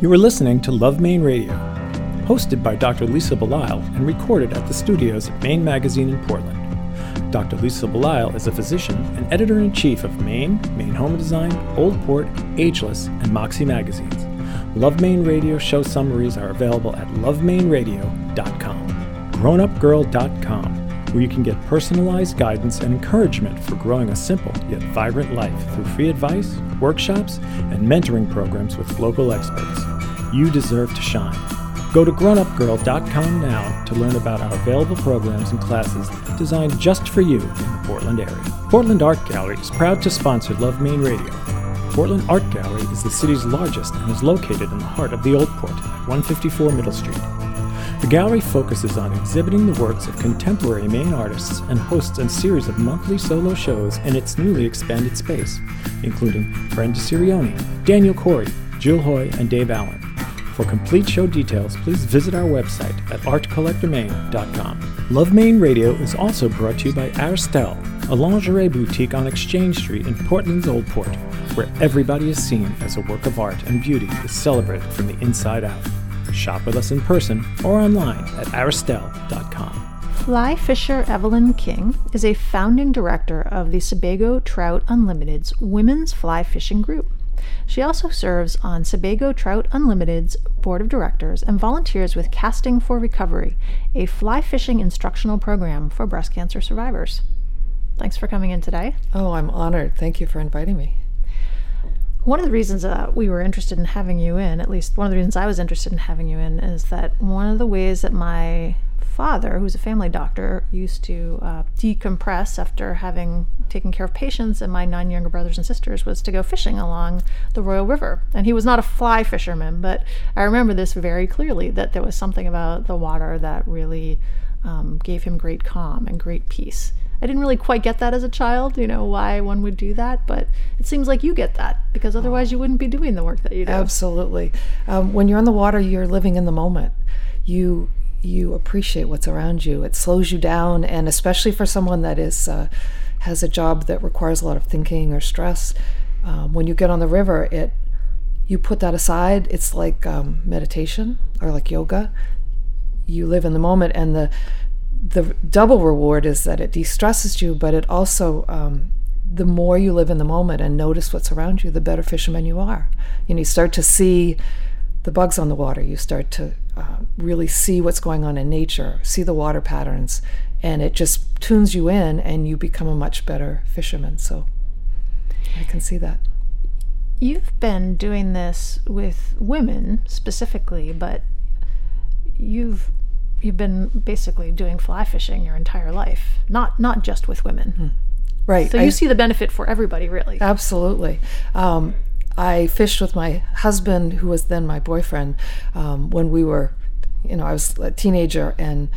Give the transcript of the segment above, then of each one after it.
You are listening to Love Maine Radio, hosted by Dr. Lisa Belisle and recorded at the studios at Maine Magazine in Portland. Dr. Lisa Belisle is a physician and editor in chief of Maine, Maine Home Design, Old Port, Ageless, and Moxie magazines. Love Maine Radio show summaries are available at lovemaineradio.com, grownupgirl.com, where you can get personalized guidance and encouragement for growing a simple yet vibrant life through free advice, workshops, and mentoring programs with local experts. You deserve to shine. Go to grownupgirl.com now to learn about our available programs and classes designed just for you in the Portland area. Portland Art Gallery is proud to sponsor Love Maine Radio. Portland Art Gallery is the city's largest and is located in the heart of the Old Port at 154 Middle Street. The gallery focuses on exhibiting the works of contemporary Maine artists and hosts a series of monthly solo shows in its newly expanded space, including Brenda Sirioni, Daniel Corey, Jill Hoy, and Dave Allen. For complete show details, please visit our website at artcollectormaine.com. Love Maine Radio is also brought to you by Aristelle, a lingerie boutique on Exchange Street in Portland's Old Port, where everybody is seen as a work of art and beauty is celebrated from the inside out. Shop with us in person or online at aristelle.com. Fly Fisher Evelyn King is a founding director of the Sebago Trout Unlimited's Women's Fly Fishing Group. She also serves on Sebago Trout Unlimited's board of directors and volunteers with Casting for Recovery, a fly fishing instructional program for breast cancer survivors. Thanks for coming in today. Oh, I'm honored. Thank you for inviting me. One of the reasons that we were interested in having you in, at least one of the reasons I was interested in having you in, is that one of the ways that my father, who's a family doctor, used to uh, decompress after having taken care of patients and my nine younger brothers and sisters was to go fishing along the Royal River. And he was not a fly fisherman, but I remember this very clearly that there was something about the water that really um, gave him great calm and great peace. I didn't really quite get that as a child, you know, why one would do that, but it seems like you get that because otherwise you wouldn't be doing the work that you do. Absolutely. Um, when you're on the water, you're living in the moment. You you appreciate what's around you. It slows you down, and especially for someone that is uh, has a job that requires a lot of thinking or stress, um, when you get on the river, it you put that aside. It's like um, meditation or like yoga. You live in the moment, and the the double reward is that it de-stresses you, but it also um, the more you live in the moment and notice what's around you, the better fisherman you are. You know, you start to see the bugs on the water. You start to uh, really see what's going on in nature, see the water patterns, and it just tunes you in, and you become a much better fisherman. So I can see that. You've been doing this with women specifically, but you've you've been basically doing fly fishing your entire life, not not just with women. Mm. Right. So you I, see the benefit for everybody, really. Absolutely. Um, I fished with my husband, who was then my boyfriend, um, when we were, you know, I was a teenager, and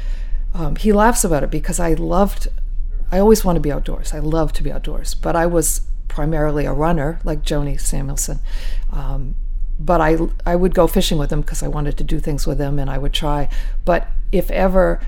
um, he laughs about it because I loved. I always want to be outdoors. I love to be outdoors, but I was primarily a runner, like Joanie Samuelson. Um, but I I would go fishing with him because I wanted to do things with him, and I would try. But if ever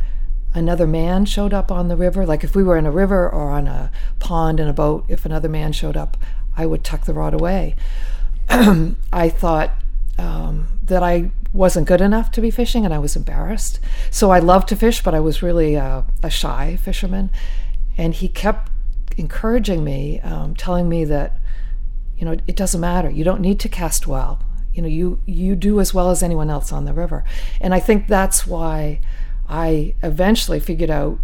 another man showed up on the river, like if we were in a river or on a pond in a boat, if another man showed up, I would tuck the rod away. I thought um, that I wasn't good enough to be fishing, and I was embarrassed. So I loved to fish, but I was really uh, a shy fisherman. And he kept encouraging me, um, telling me that you know it doesn't matter. You don't need to cast well you know you you do as well as anyone else on the river. And i think that's why i eventually figured out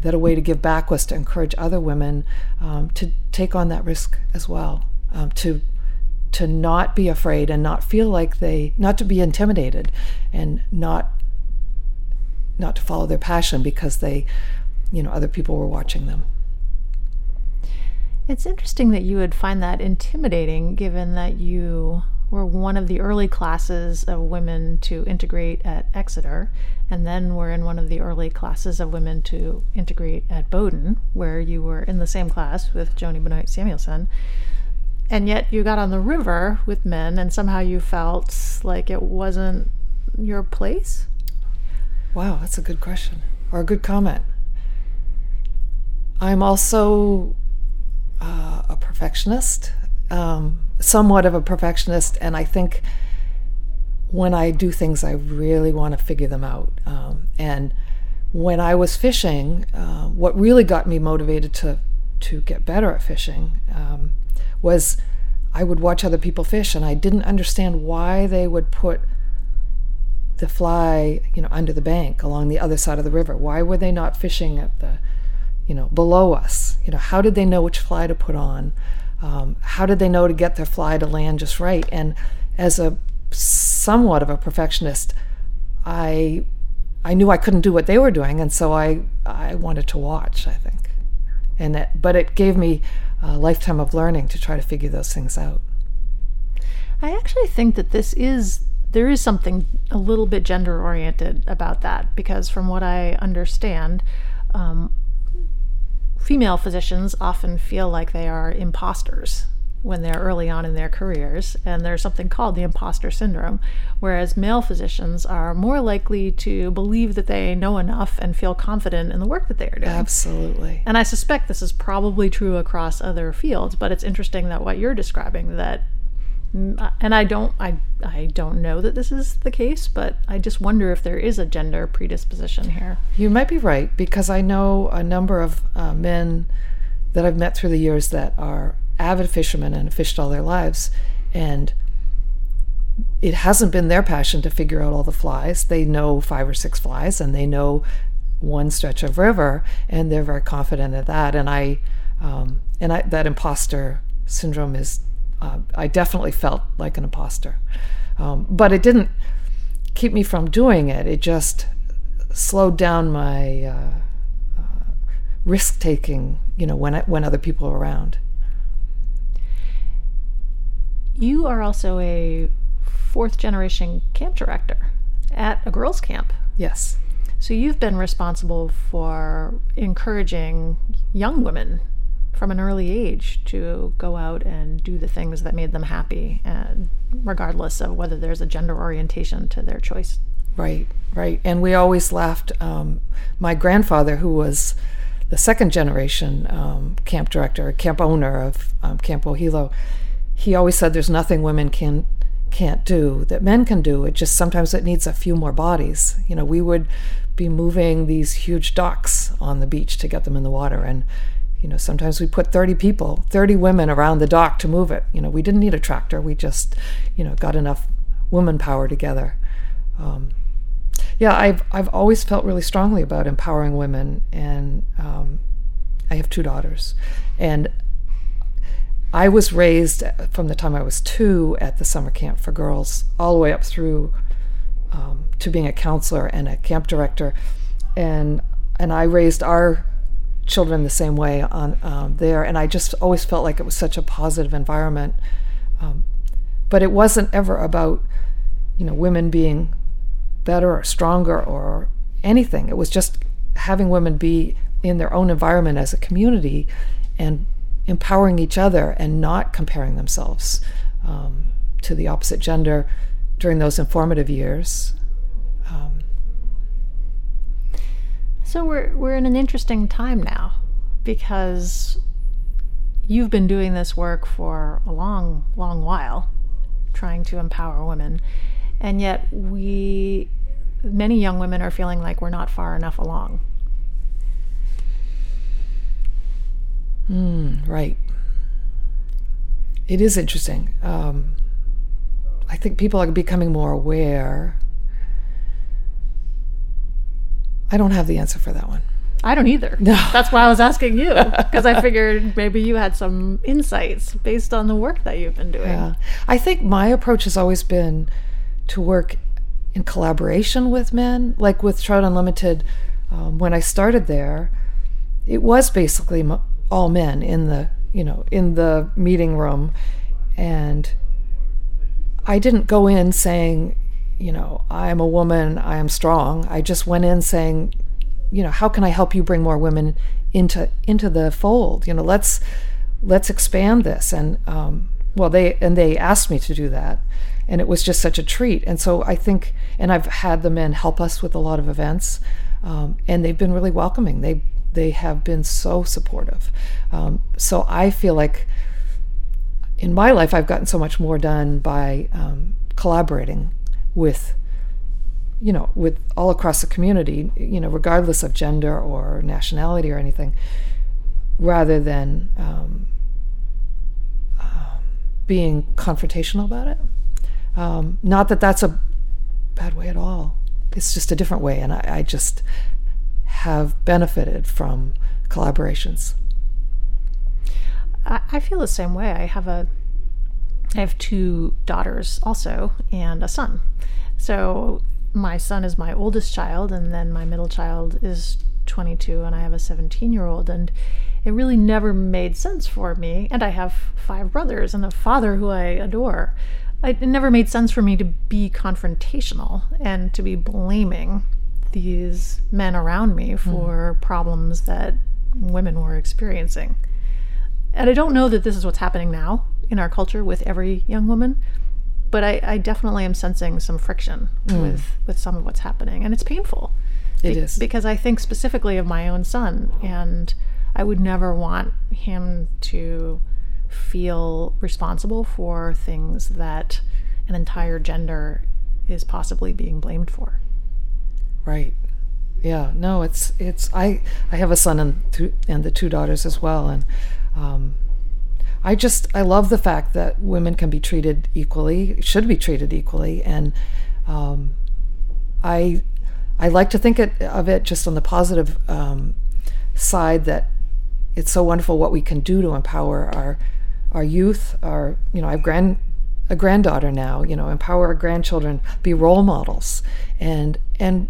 that a way to give back was to encourage other women um, to take on that risk as well um, to to not be afraid and not feel like they not to be intimidated and not not to follow their passion because they you know other people were watching them. It's interesting that you would find that intimidating given that you were one of the early classes of women to integrate at Exeter, and then we're in one of the early classes of women to integrate at Bowdoin, where you were in the same class with Joanie Benoit Samuelson. And yet you got on the river with men, and somehow you felt like it wasn't your place? Wow, that's a good question, or a good comment. I'm also uh, a perfectionist. Um, somewhat of a perfectionist, and I think when I do things, I really want to figure them out. Um, and when I was fishing, uh, what really got me motivated to to get better at fishing um, was I would watch other people fish, and I didn't understand why they would put the fly, you know, under the bank along the other side of the river. Why were they not fishing at the, you know, below us? You know, how did they know which fly to put on? Um, how did they know to get their fly to land just right? And as a somewhat of a perfectionist, I I knew I couldn't do what they were doing, and so I I wanted to watch. I think, and it, but it gave me a lifetime of learning to try to figure those things out. I actually think that this is there is something a little bit gender oriented about that because from what I understand, um, female physicians often feel like they are imposters when they're early on in their careers, and there's something called the imposter syndrome, whereas male physicians are more likely to believe that they know enough and feel confident in the work that they are doing. Absolutely. And I suspect this is probably true across other fields, but it's interesting that what you're describing that and I don't I I don't know that this is the case, but I just wonder if there is a gender predisposition here. You might be right because I know a number of uh, men that I've met through the years that are avid fishermen and have fished all their lives, and it hasn't been their passion to figure out all the flies. They know five or six flies, and they know one stretch of river, and they're very confident at that. And I um, and I, that imposter syndrome is uh, I definitely felt like an imposter. Um, but it didn't keep me from doing it. It just slowed down my uh, uh, risk taking, you know, when, when other people are around. You are also a fourth generation camp director at a girls' camp. Yes. So you've been responsible for encouraging young women from an early age to go out and do the things that made them happy, regardless of whether there's a gender orientation to their choice. Right, right. And we always laughed. Um, my grandfather, who was the second generation um, camp director, camp owner of um, Camp Wohelo, he always said there's nothing women can can't do that men can do. It just sometimes it needs a few more bodies. You know, we would be moving these huge docks on the beach to get them in the water, and you know, sometimes we put 30 people, 30 women around the dock to move it. You know, we didn't need a tractor. We just, you know, got enough woman power together. Um, yeah, I've I've always felt really strongly about empowering women, and um, I have two daughters, and I was raised from the time I was two at the summer camp for girls, all the way up through um, to being a counselor and a camp director, and and I raised our children the same way on um, there, and I just always felt like it was such a positive environment. Um, but it wasn't ever about, you know, women being better or stronger or anything. It was just having women be in their own environment as a community and empowering each other and not comparing themselves um, to the opposite gender during those informative years. Um, so we're we're in an interesting time now because you've been doing this work for a long long while trying to empower women and yet we many young women are feeling like we're not far enough along. Mm, right. It is interesting. Um, I think people are becoming more aware I don't have the answer for that one. I don't either. No. That's why I was asking you because I figured maybe you had some insights based on the work that you've been doing. Yeah. I think my approach has always been to work in collaboration with men. Like with Trout Unlimited, um, when I started there, it was basically all men in the you know in the meeting room, and I didn't go in saying you know, I am a woman, I am strong. I just went in saying, you know, how can I help you bring more women into into the fold? You know, let's let's expand this. And um, well, they and they asked me to do that, and it was just such a treat. And so I think, and I've had the men help us with a lot of events, um, and they've been really welcoming. They they have been so supportive. Um, so I feel like in my life I've gotten so much more done by um, collaborating with you know with all across the community you know regardless of gender or nationality or anything rather than um, um, being confrontational about it. Um, not that that's a bad way at all. It's just a different way and I, I just have benefited from collaborations. I, I feel the same way. I have a I have two daughters also and a son. So my son is my oldest child, and then my middle child is 22, and I have a 17 year old. And it really never made sense for me. And I have five brothers and a father who I adore. It never made sense for me to be confrontational and to be blaming these men around me for mm. problems that women were experiencing. And I don't know that this is what's happening now in our culture with every young woman, but I, I definitely am sensing some friction mm. with with some of what's happening, and it's painful. It be- is because I think specifically of my own son, and I would never want him to feel responsible for things that an entire gender is possibly being blamed for. Right. Yeah. No. It's it's I I have a son and two and the two daughters as well, and um, I just I love the fact that women can be treated equally, should be treated equally, and um, I I like to think it, of it just on the positive um, side that it's so wonderful what we can do to empower our our youth. Our you know I have grand a granddaughter now. You know empower our grandchildren, be role models, and and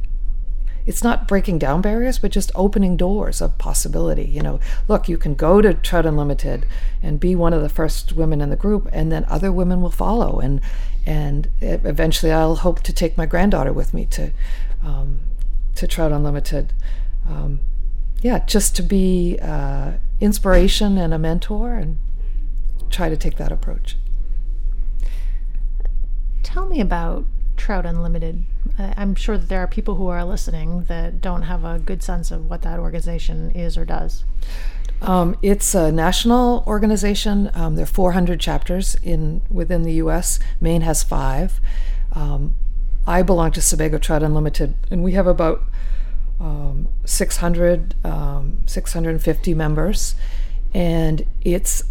it's not breaking down barriers, but just opening doors of possibility. You know, look, you can go to Trout Unlimited and be one of the first women in the group, and then other women will follow. And and eventually, I'll hope to take my granddaughter with me to um, to Trout Unlimited. Um, yeah, just to be uh, inspiration and a mentor, and try to take that approach. Tell me about Trout Unlimited. I'm sure that there are people who are listening that don't have a good sense of what that organization is or does. Um, it's a national organization. Um, there are 400 chapters in within the U.S. Maine has five. Um, I belong to Sebago Trout Unlimited, and we have about um, 600, um, 650 members, and it's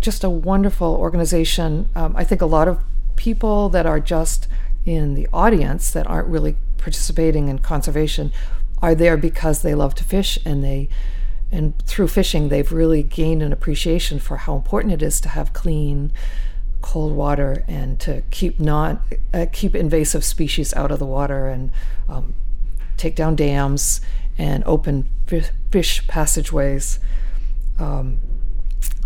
just a wonderful organization. Um, I think a lot of people that are just in the audience that aren't really participating in conservation are there because they love to fish and they and through fishing they've really gained an appreciation for how important it is to have clean cold water and to keep not uh, keep invasive species out of the water and um, take down dams and open fish, passageways. Um,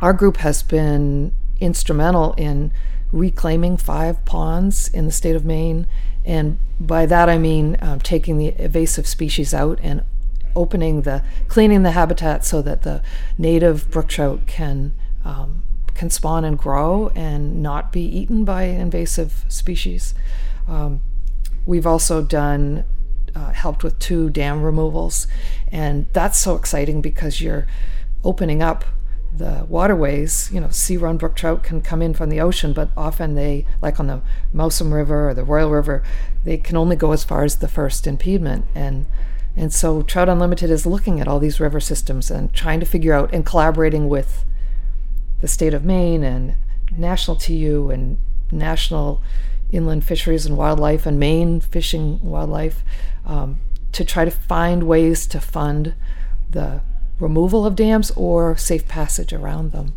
our group has been instrumental in reclaiming five ponds in the state of Maine. And by that I mean um, taking the invasive species out and opening the, cleaning the habitat so that the native brook trout can um, can spawn and grow and not be eaten by invasive species. Um, we've also done uh, helped with two dam removals, and that's so exciting because you're opening up the waterways, you know, sea run brook trout can come in from the ocean, but often they, like on the Mousam River or the Royal River, they can only go as far as the first impediment. And and so Trout Unlimited is looking at all these river systems and trying to figure out and collaborating with the state of Maine and National TU and National Inland Fisheries and Wildlife and Maine Fishing Wildlife um, to try to find ways to fund the removal of dams or safe passage around them.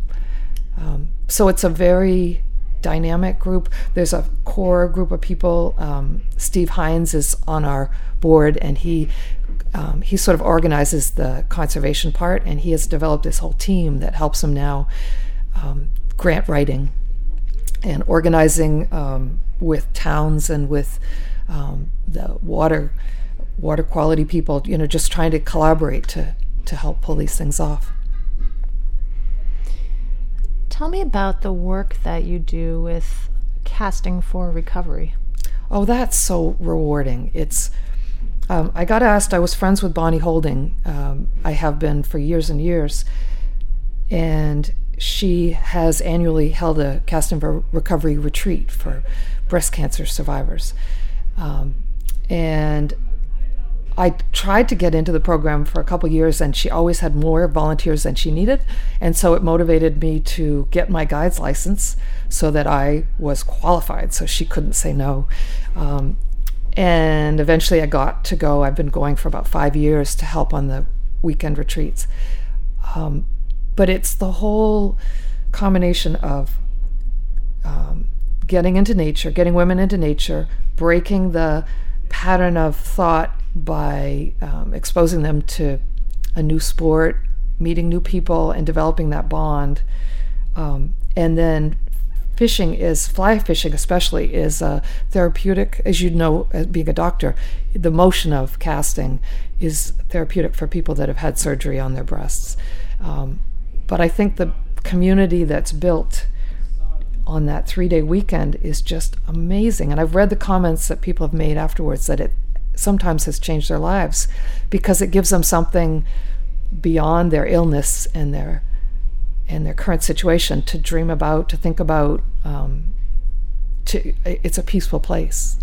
Um, so it's a very dynamic group. There's a core group of people. Um, Steve Hines is on our board, and he um, he sort of organizes the conservation part, and he has developed this whole team that helps him now um, grant writing and organizing um, with towns and with um, the water water quality people. You know, just trying to collaborate to to help pull these things off. Tell me about the work that you do with casting for recovery. Oh, that's so rewarding. It's um, I got asked. I was friends with Bonnie Holding. Um, I have been for years and years, and she has annually held a casting for recovery retreat for breast cancer survivors. Um, and I tried to get into the program for a couple years, and she always had more volunteers than she needed. And so it motivated me to get my guide's license so that I was qualified, so she couldn't say no. Um, and eventually I got to go. I've been going for about five years to help on the weekend retreats. Um, but it's the whole combination of um, getting into nature, getting women into nature, breaking the pattern of thought by um, exposing them to a new sport, meeting new people, and developing that bond. Um, and then fishing is fly fishing especially is uh, therapeutic as you know as being a doctor the motion of casting is therapeutic for people that have had surgery on their breasts um, but i think the community that's built on that three day weekend is just amazing and i've read the comments that people have made afterwards that it sometimes has changed their lives because it gives them something beyond their illness and their and their current situation to dream about, to think about. Um, to, it's a peaceful place.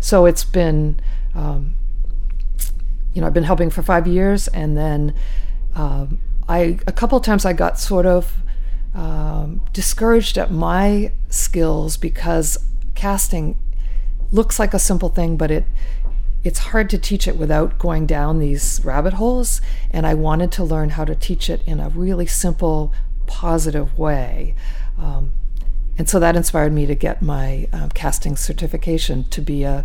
So it's been, um, you know, I've been helping for five years, and then um, I a couple times I got sort of um, discouraged at my skills because casting looks like a simple thing, but it it's hard to teach it without going down these rabbit holes. And I wanted to learn how to teach it in a really simple, positive way. Um, and so that inspired me to get my um, casting certification to be a,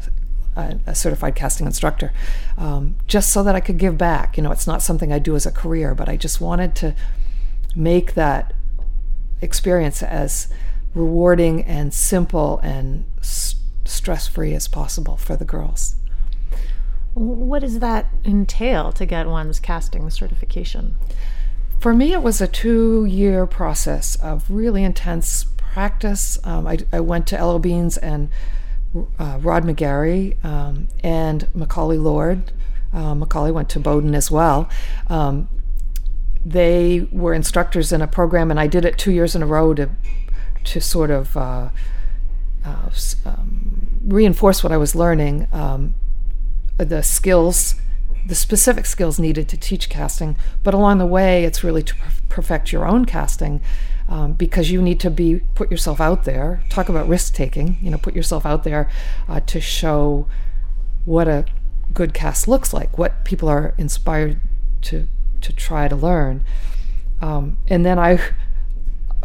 a, a certified casting instructor, um, just so that I could give back. You know, it's not something I do as a career, but I just wanted to make that experience as rewarding and simple and stress free as possible for the girls. What does that entail to get one's casting certification? For me, it was a two year process of really intense practice. Um, I, I, went to L.L. Beans and uh, Rod McGarry um, and Macauley Lord. Uh, Macauley went to Bowdoin as well. Um, they were instructors in a program, and I did it two years in a row to, to sort of uh, uh um, reinforce what I was learning. Um, the skills, the specific skills needed to teach casting. But along the way, it's really to perfect your own casting. Um, because you need to be put yourself out there. Talk about risk taking. You know, put yourself out there uh, to show what a good cast looks like, what people are inspired to to try to learn. Um, and then I,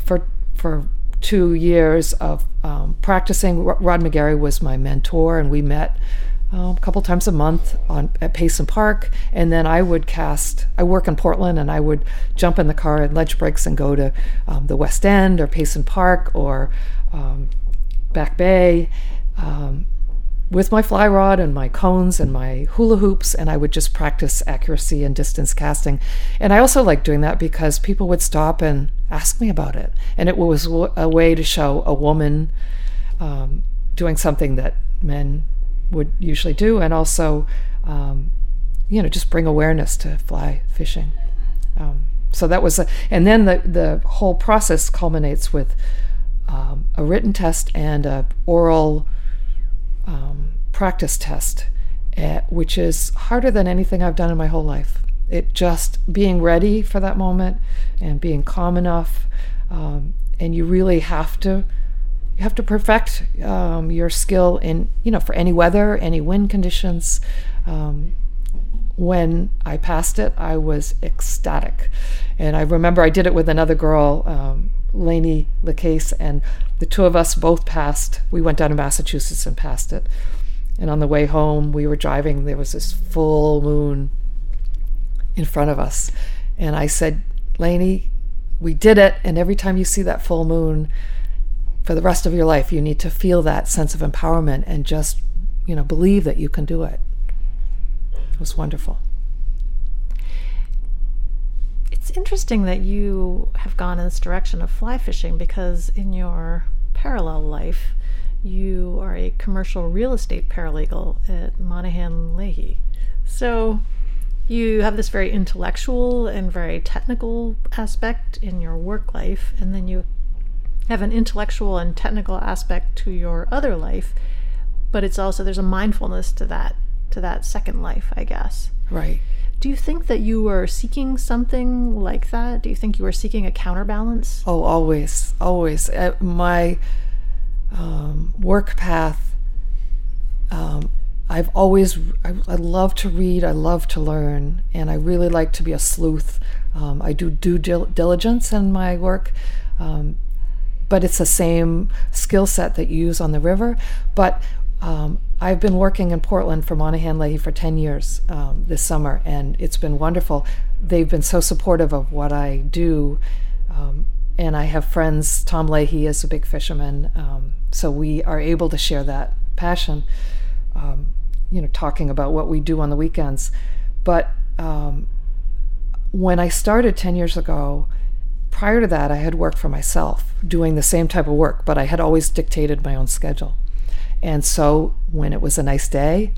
for for two years of um, practicing, Rod McGarry was my mentor, and we met um, a couple times a month on at Payson Park, and then I would cast. I work in Portland, and I would jump in the car at lunch breaks and go to um, the West End or Payson Park or um, Back Bay um, with my fly rod and my cones and my hula hoops, and I would just practice accuracy and distance casting. And I also liked doing that because people would stop and ask me about it, and it was a way to show a woman um, doing something that men would usually do, and also, um, you know, just bring awareness to fly fishing. Um, so that was, a, and then the the whole process culminates with um, a written test and a oral um, practice test, uh, which is harder than anything I've done in my whole life. It just being ready for that moment and being calm enough, um, and you really have to you have to perfect um, your skill in you know for any weather any wind conditions. Um, when i passed it i was ecstatic. And i remember i did it with another girl um, lainey lacase and the two of us both passed. We went down to massachusetts and passed it. And on the way home we were driving there was this full moon in front of us. And i said lainey we did it and every time you see that full moon for the rest of your life, you need to feel that sense of empowerment and just, you know, believe that you can do it. It was wonderful. It's interesting that you have gone in this direction of fly fishing because in your parallel life, you are a commercial real estate paralegal at Monaghan Leahy. So you have this very intellectual and very technical aspect in your work life, and then you have an intellectual and technical aspect to your other life. but it's also there's a mindfulness to that to that second life, I guess. Right. Do you think that you were seeking something like that? Do you think you were seeking a counterbalance? Oh, always, always. Uh, my um, work path. Um, I've always I, I, love to read. I love to learn, and I really like to be a sleuth. Um, I do due dil- diligence in my work, um, but it's the same skill set that you use on the river. But um, I've been working in Portland for Monaghan Leahy for 10 years um, this summer, and it's been wonderful. They've been so supportive of what I do. Um, and I have friends, Tom Leahy is a big fisherman, um, so we are able to share that passion, um, you know, talking about what we do on the weekends. But um, when I started 10 years ago, prior to that, I had worked for myself doing the same type of work, but I had always dictated my own schedule. And so when it was a nice day,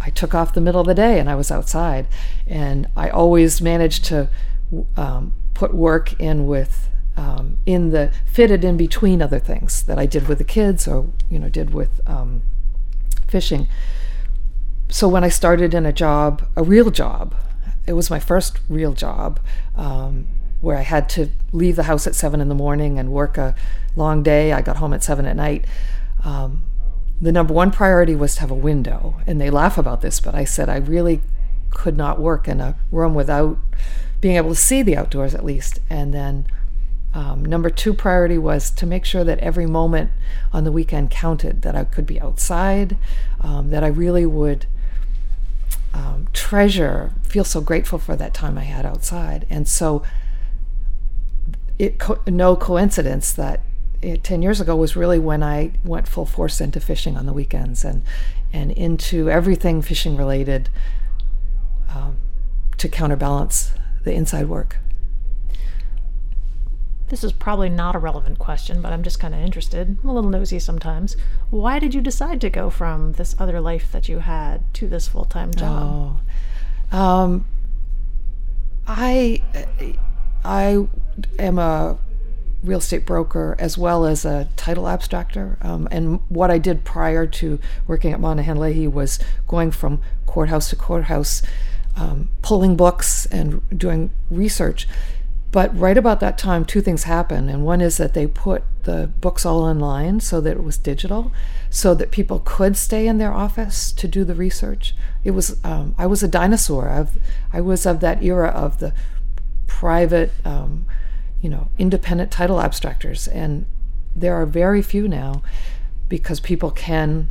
I took off the middle of the day and I was outside. And I always managed to um, put work in with um, in the fitted in between other things that I did with the kids or you know did with um, fishing. So when I started in a job, a real job, it was my first real job um, where I had to leave the house at seven in the morning and work a long day. I got home at seven at night. Um, the number one priority was to have a window. And they laugh about this, but I said I really could not work in a room without being able to see the outdoors at least. And then um, number two priority was to make sure that every moment on the weekend counted, that I could be outside, um, that I really would um, treasure, feel so grateful for that time I had outside. And so, it co- no coincidence that it, 10 years ago was really when I went full force into fishing on the weekends and, and into everything fishing related um, to counterbalance the inside work. This is probably not a relevant question, but I'm just kind of interested. I'm a little nosy sometimes. Why did you decide to go from this other life that you had to this full time job? Oh. Um, I I am a real estate broker as well as a title abstractor. Um, and what I did prior to working at Monaghan Leahy was going from courthouse to courthouse, um, pulling books and doing research. But right about that time, two things happened. And one is that they put the books all online so that it was digital, so that people could stay in their office to do the research. It was, um, I was a dinosaur. I've, I was of that era of the private, um, you know, independent title abstractors. And there are very few now because people can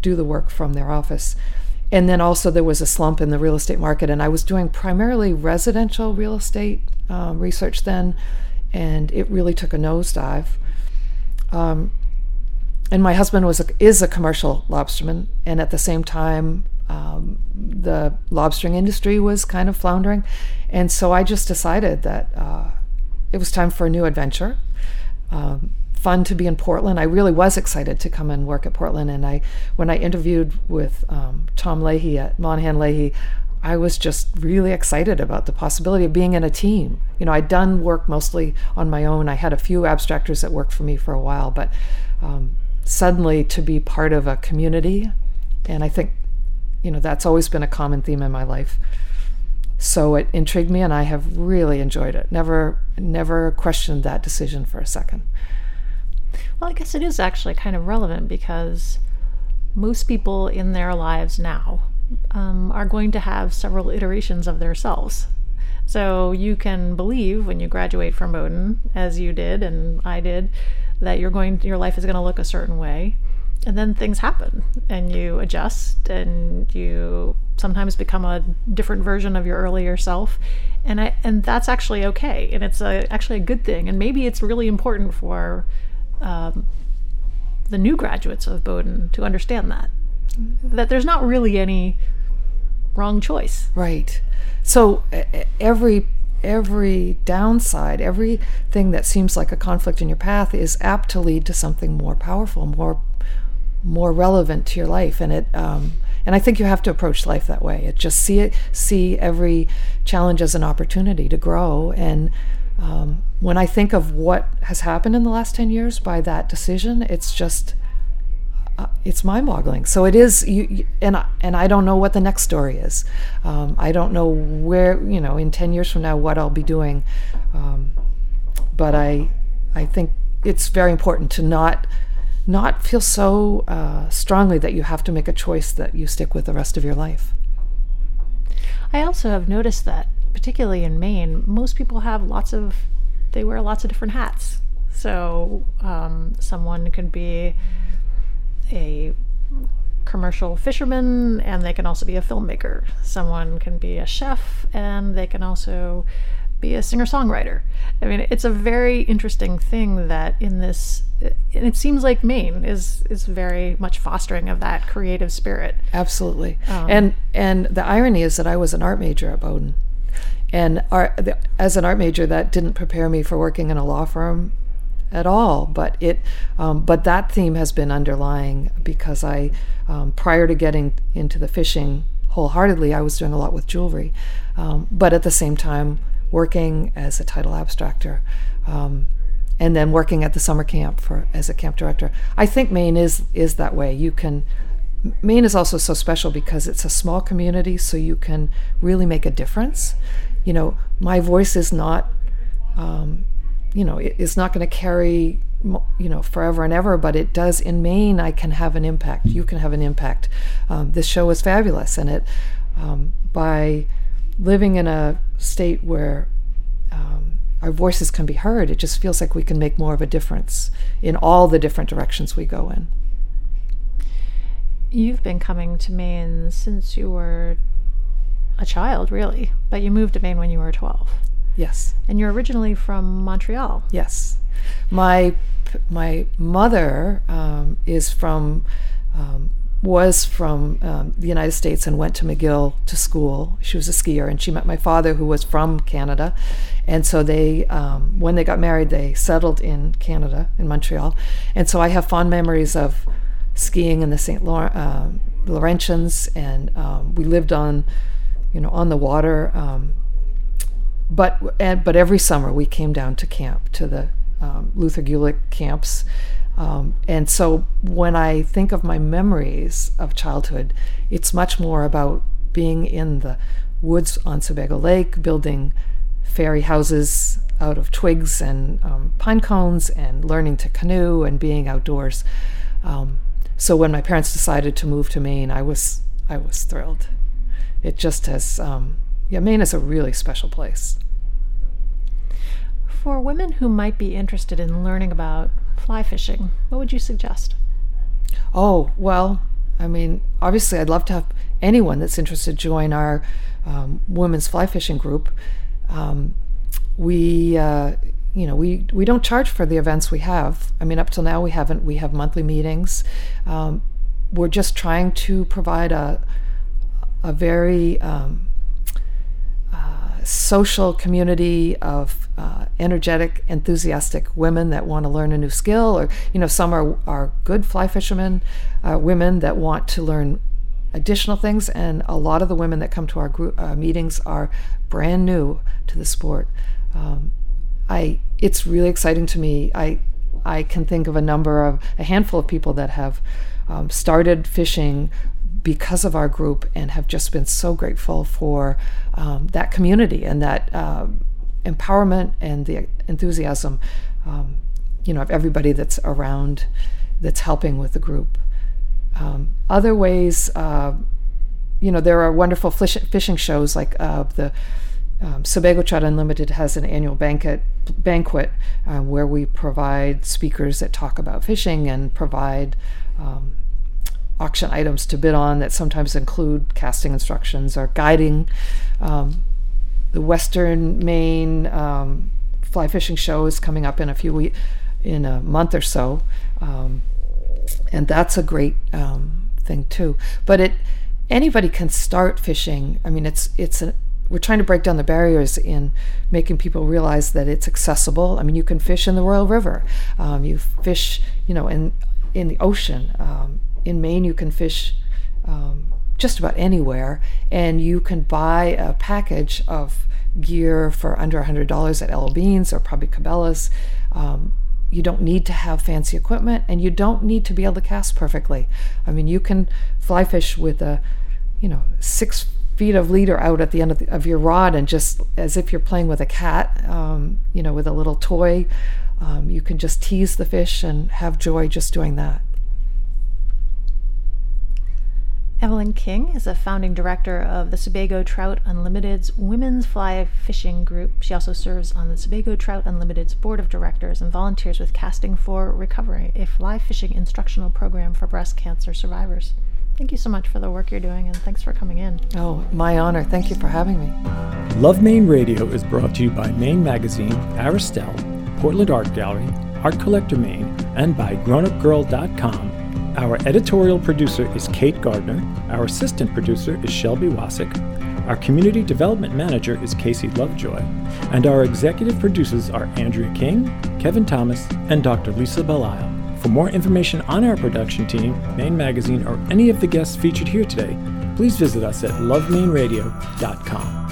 do the work from their office. And then also there was a slump in the real estate market, and I was doing primarily residential real estate uh, research then, and it really took a nosedive. Um, and my husband was a, is a commercial lobsterman, and at the same time, um, the lobstering industry was kind of floundering, and so I just decided that uh, it was time for a new adventure. Um, fun to be in Portland. I really was excited to come and work at Portland. And I, when I interviewed with um, Tom Leahy at Monaghan Leahy, I was just really excited about the possibility of being in a team. You know, I'd done work mostly on my own. I had a few abstractors that worked for me for a while, but um, suddenly to be part of a community, and I think, you know, that's always been a common theme in my life. So it intrigued me, and I have really enjoyed it. Never, never questioned that decision for a second. Well, I guess it is actually kind of relevant because most people in their lives now um, are going to have several iterations of themselves. So you can believe when you graduate from Bowdoin, as you did and I did, that you're going, your life is going to look a certain way and then things happen and you adjust and you sometimes become a different version of your earlier self. And I, and that's actually okay and it's a, actually a good thing. And maybe it's really important for um, the new graduates of Bowdoin to understand that that there's not really any wrong choice. Right. So every every downside everything that seems like a conflict in your path is apt to lead to something more powerful more more relevant to your life and it um, and I think you have to approach life that way. It just see it see every challenge as an opportunity to grow. And um, when I think of what has happened in the last ten years by that decision, it's just uh, it's mind-boggling. So it is, you, you, and I, and I don't know what the next story is. Um, I don't know where you know in ten years from now what I'll be doing, um, but I I think it's very important to not not feel so uh, strongly that you have to make a choice that you stick with the rest of your life. I also have noticed that, particularly in Maine, most people have lots of, they wear lots of different hats. So um, someone could be a commercial fisherman and they can also be a filmmaker. Someone can be a chef and they can also be a singer songwriter. I mean, it's a very interesting thing that in this, and it seems like Maine is is very much fostering of that creative spirit. Absolutely, um, and and the irony is that I was an art major at Bowdoin, and art, the, as an art major, that didn't prepare me for working in a law firm at all. But it, um, but that theme has been underlying because I, um, prior to getting into the fishing wholeheartedly, I was doing a lot with jewelry, um, but at the same time working as a title abstractor, um, and then working at the summer camp for as a camp director. I think Maine is is that way. You can. Maine is also so special because it's a small community, so you can really make a difference. You know, my voice is not, um, you know, it, it's not going to carry, you know, forever and ever, but it does in Maine. I can have an impact. You can have an impact. Um, this show is fabulous, and it um, by living in a state where um, our voices can be heard, it just feels like we can make more of a difference in all the different directions we go in. You've been coming to Maine since you were a child, really, but you moved to Maine when you were 12. Yes. And you're originally from Montreal. Yes. My my mother um, is from um, was from um, the United States and went to McGill to school. She was a skier, and she met my father, who was from Canada. And so they, um, when they got married, they settled in Canada, in Montreal. And so I have fond memories of skiing in the St. Laurent, uh, Laurentians, and um, we lived on, you know, on the water. Um, but and, but every summer we came down to camp to the um, Luther Gulick camps um, and so when I think of my memories of childhood, it's much more about being in the woods on Sebago Lake, building fairy houses out of twigs and um, pine cones, and learning to canoe and being outdoors. Um, so when my parents decided to move to Maine, I was I was thrilled. It just has um, yeah, Maine is a really special place. For women who might be interested in learning about fly fishing, what would you suggest? Oh, well, I mean, obviously, I'd love to have anyone that's interested join our um, women's fly fishing group. Um, we, uh, you know, we, we don't charge for the events we have. I mean, up till now, we haven't. We have monthly meetings. Um, we're just trying to provide a, a very um, social community of uh, energetic, enthusiastic women that want to learn a new skill, or you know, some are are good fly fishermen, uh, women that want to learn additional things, and a lot of the women that come to our group uh, meetings are brand new to the sport. Um, I it's really exciting to me. I I can think of a number of a handful of people that have um, started fishing because of our group and have just been so grateful for um, that community and that uh, empowerment and the enthusiasm, um, you know, of everybody that's around that's helping with the group. Um, other ways, uh, you know, there are wonderful fish, fishing shows like uh, the um, Sebago Trout Unlimited has an annual banquet banquet uh, where we provide speakers that talk about fishing and provide um, auction items to bid on that sometimes include casting instructions or guiding. Um, the Western Maine um, fly fishing show is coming up in a few weeks, in a month or so, um, and that's a great um, thing too. But it anybody can start fishing. I mean, it's it's a we're trying to break down the barriers in making people realize that it's accessible. I mean, you can fish in the Royal River, um, you fish, you know, in in the ocean. Um, in Maine, you can fish um, just about anywhere, and you can buy a package of gear for under $100 at L.L. Beans or probably Cabela's. Um, you don't need to have fancy equipment and you don't need to be able to cast perfectly. I mean, you can fly fish with a, you know, six feet of leader out at the end of, the, of your rod and just as if you're playing with a cat, um, you know, with a little toy. Um, you can just tease the fish and have joy just doing that. Evelyn King is a founding director of the Sebago Trout Unlimited's Women's Fly Fishing Group. She also serves on the Sebago Trout Unlimited's board of directors and volunteers with Casting for Recovery, a fly fishing instructional program for breast cancer survivors. Thank you so much for the work you're doing and thanks for coming in. Oh, my honor. Thank you for having me. Love Maine Radio is brought to you by Maine Magazine, Aristelle, Portland Art Gallery, Art Collector Maine, and by grownupgirl.com our editorial producer is Kate Gardner. Our assistant producer is Shelby Wasick. Our community development manager is Casey Lovejoy. And our executive producers are Andrea King, Kevin Thomas, and Dr. Lisa Belisle. For more information on our production team, Maine Magazine, or any of the guests featured here today, please visit us at lovemaineradio.com.